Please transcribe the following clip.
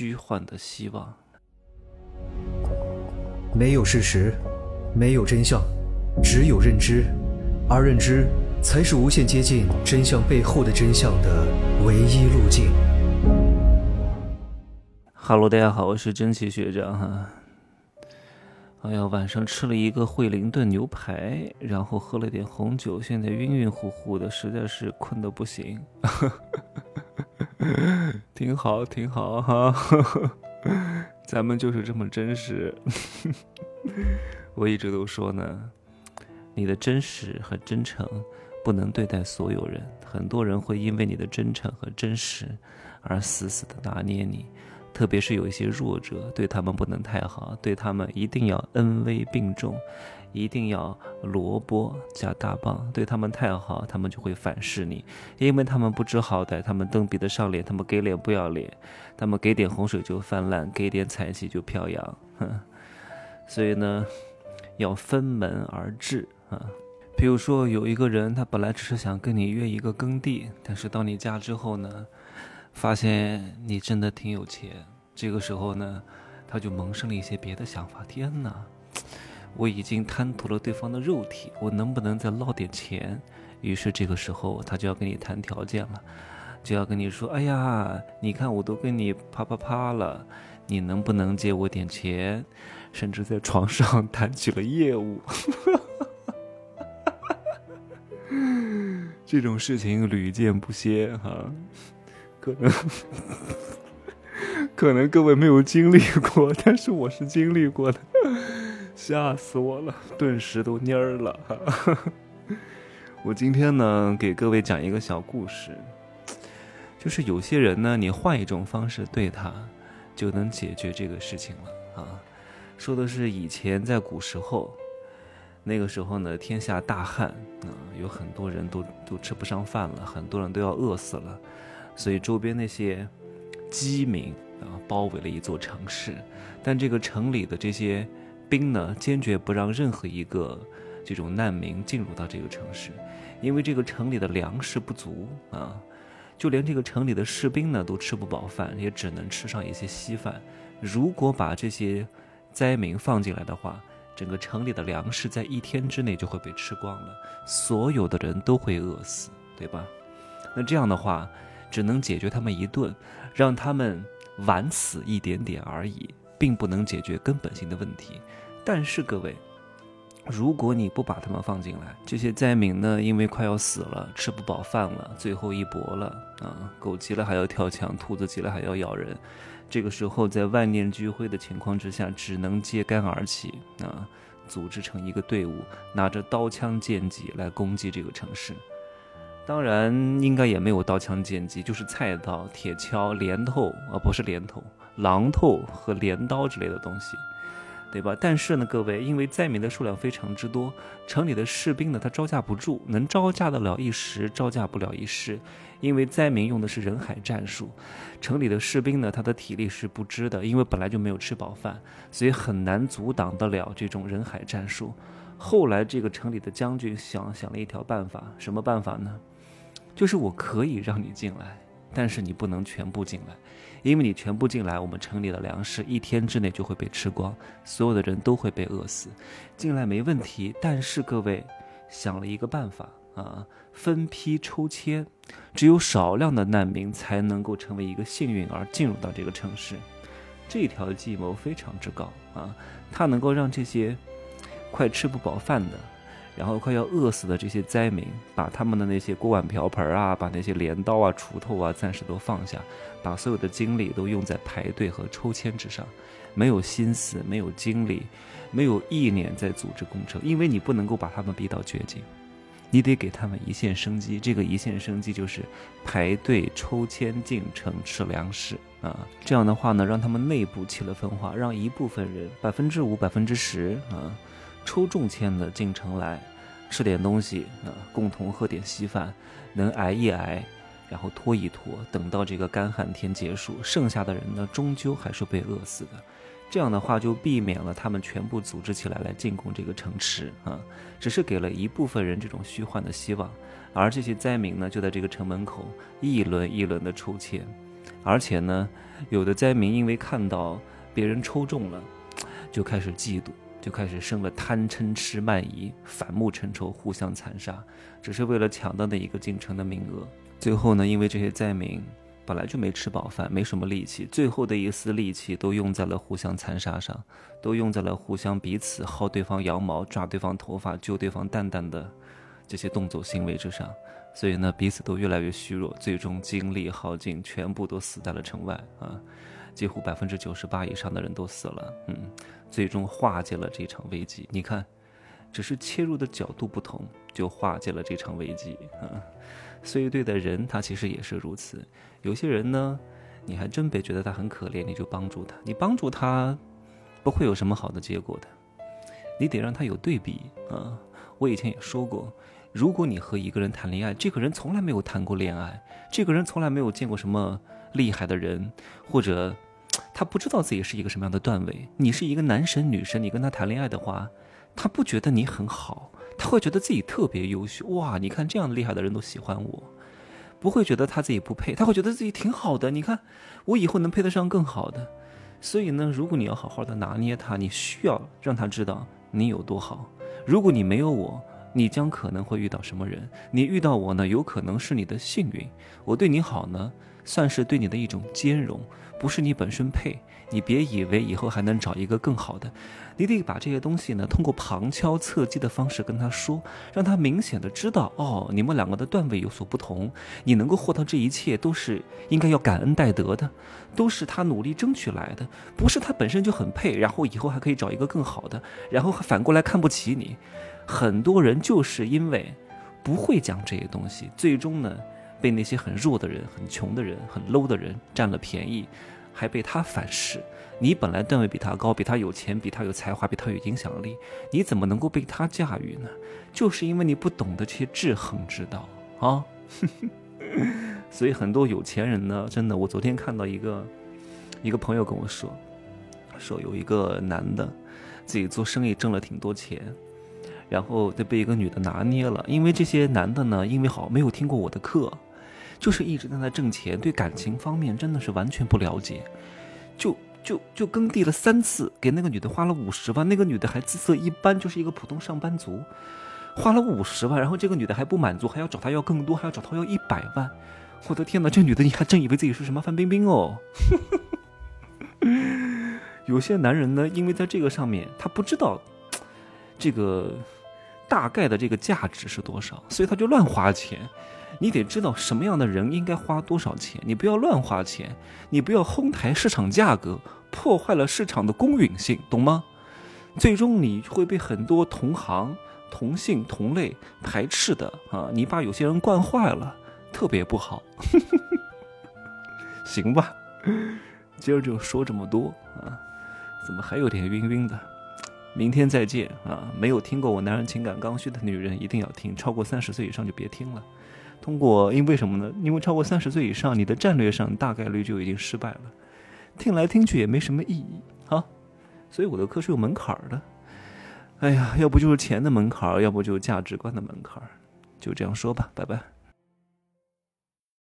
虚幻的希望。没有事实，没有真相，只有认知，而认知才是无限接近真相背后的真相的唯一路径。哈喽，大家好，我是真奇学长哈。哎呀，晚上吃了一个惠灵顿牛排，然后喝了点红酒，现在晕晕乎乎的，实在是困得不行。挺好，挺好哈。咱们就是这么真实。我一直都说呢，你的真实和真诚不能对待所有人。很多人会因为你的真诚和真实而死死的拿捏你，特别是有一些弱者，对他们不能太好，对他们一定要恩威并重。一定要萝卜加大棒，对他们太好，他们就会反噬你，因为他们不知好歹，他们蹬鼻子上脸，他们给脸不要脸，他们给点洪水就泛滥，给点彩旗就飘扬，哼。所以呢，要分门而治啊。比如说，有一个人，他本来只是想跟你约一个耕地，但是到你家之后呢，发现你真的挺有钱，这个时候呢，他就萌生了一些别的想法。天哪！我已经贪图了对方的肉体，我能不能再捞点钱？于是这个时候他就要跟你谈条件了，就要跟你说：“哎呀，你看我都跟你啪啪啪了，你能不能借我点钱？”甚至在床上 谈起了业务。这种事情屡见不鲜哈，可能 可能各位没有经历过，但是我是经历过的。吓死我了，顿时都蔫儿了。我今天呢，给各位讲一个小故事，就是有些人呢，你换一种方式对他，就能解决这个事情了啊。说的是以前在古时候，那个时候呢，天下大旱啊，有很多人都都吃不上饭了，很多人都要饿死了，所以周边那些饥民啊，包围了一座城市，但这个城里的这些。兵呢，坚决不让任何一个这种难民进入到这个城市，因为这个城里的粮食不足啊，就连这个城里的士兵呢都吃不饱饭，也只能吃上一些稀饭。如果把这些灾民放进来的话，整个城里的粮食在一天之内就会被吃光了，所有的人都会饿死，对吧？那这样的话，只能解决他们一顿，让他们晚死一点点而已。并不能解决根本性的问题，但是各位，如果你不把他们放进来，这些灾民呢，因为快要死了，吃不饱饭了，最后一搏了啊！狗急了还要跳墙，兔子急了还要咬人。这个时候，在万念俱灰的情况之下，只能揭竿而起啊，组织成一个队伍，拿着刀枪剑戟来攻击这个城市。当然，应该也没有刀枪剑戟，就是菜刀、铁锹、镰头啊，不是镰头。榔头和镰刀之类的东西，对吧？但是呢，各位，因为灾民的数量非常之多，城里的士兵呢，他招架不住，能招架得了一时，招架不了一世。因为灾民用的是人海战术，城里的士兵呢，他的体力是不支的，因为本来就没有吃饱饭，所以很难阻挡得了这种人海战术。后来，这个城里的将军想想了一条办法，什么办法呢？就是我可以让你进来，但是你不能全部进来。因为你全部进来，我们城里的粮食一天之内就会被吃光，所有的人都会被饿死。进来没问题，但是各位想了一个办法啊，分批抽签，只有少量的难民才能够成为一个幸运儿进入到这个城市。这条计谋非常之高啊，它能够让这些快吃不饱饭的。然后快要饿死的这些灾民，把他们的那些锅碗瓢盆啊，把那些镰刀啊、锄头啊，暂时都放下，把所有的精力都用在排队和抽签之上，没有心思，没有精力，没有意念在组织工程，因为你不能够把他们逼到绝境，你得给他们一线生机。这个一线生机就是排队抽签进城吃粮食啊。这样的话呢，让他们内部起了分化，让一部分人百分之五、百分之十啊。抽中签的进城来，吃点东西啊，共同喝点稀饭，能挨一挨，然后拖一拖，等到这个干旱天结束，剩下的人呢，终究还是被饿死的。这样的话就避免了他们全部组织起来来进攻这个城池啊，只是给了一部分人这种虚幻的希望，而这些灾民呢，就在这个城门口一轮一轮的抽签，而且呢，有的灾民因为看到别人抽中了，就开始嫉妒，就开始生了贪嗔痴慢疑，反目成仇，互相残杀，只是为了抢到那一个进城的名额。最后呢，因为这些灾民本来就没吃饱饭，没什么力气，最后的一丝力气都用在了互相残杀上，都用在了互相彼此薅对方羊毛、抓对方头发、揪对方蛋蛋的这些动作行为之上。所以呢，彼此都越来越虚弱，最终精力耗尽，全部都死在了城外啊！几乎百分之九十八以上的人都死了，嗯，最终化解了这场危机。你看，只是切入的角度不同，就化解了这场危机啊！所以对待人，他其实也是如此。有些人呢，你还真别觉得他很可怜，你就帮助他，你帮助他，不会有什么好的结果的。你得让他有对比啊！我以前也说过。如果你和一个人谈恋爱，这个人从来没有谈过恋爱，这个人从来没有见过什么厉害的人，或者他不知道自己是一个什么样的段位。你是一个男神女神，你跟他谈恋爱的话，他不觉得你很好，他会觉得自己特别优秀。哇，你看这样厉害的人都喜欢我，不会觉得他自己不配，他会觉得自己挺好的。你看我以后能配得上更好的。所以呢，如果你要好好的拿捏他，你需要让他知道你有多好。如果你没有我。你将可能会遇到什么人？你遇到我呢，有可能是你的幸运。我对你好呢，算是对你的一种兼容，不是你本身配。你别以为以后还能找一个更好的，你得把这些东西呢，通过旁敲侧击的方式跟他说，让他明显的知道，哦，你们两个的段位有所不同。你能够获得这一切，都是应该要感恩戴德的，都是他努力争取来的，不是他本身就很配，然后以后还可以找一个更好的，然后反过来看不起你。很多人就是因为不会讲这些东西，最终呢，被那些很弱的人、很穷的人、很 low 的人占了便宜，还被他反噬。你本来段位比他高，比他有钱，比他有才华，比他有影响力，你怎么能够被他驾驭呢？就是因为你不懂得这些制衡之道啊！所以很多有钱人呢，真的，我昨天看到一个一个朋友跟我说，说有一个男的自己做生意挣了挺多钱。然后就被一个女的拿捏了，因为这些男的呢，因为好没有听过我的课，就是一直在那挣钱，对感情方面真的是完全不了解，就就就耕地了三次，给那个女的花了五十万，那个女的还姿色一般，就是一个普通上班族，花了五十万，然后这个女的还不满足，还要找他要更多，还要找他要一百万，我的天哪，这女的你还真以为自己是什么范冰冰哦？有些男人呢，因为在这个上面他不知道这个。大概的这个价值是多少？所以他就乱花钱。你得知道什么样的人应该花多少钱，你不要乱花钱，你不要哄抬市场价格，破坏了市场的公允性，懂吗？最终你会被很多同行、同性、同类排斥的啊！你把有些人惯坏了，特别不好。行吧，今儿就说这么多啊，怎么还有点晕晕的？明天再见啊！没有听过我男人情感刚需的女人一定要听，超过三十岁以上就别听了。通过，因为什么呢？因为超过三十岁以上，你的战略上大概率就已经失败了，听来听去也没什么意义啊。所以我的课是有门槛的。哎呀，要不就是钱的门槛，要不就价值观的门槛，就这样说吧，拜拜。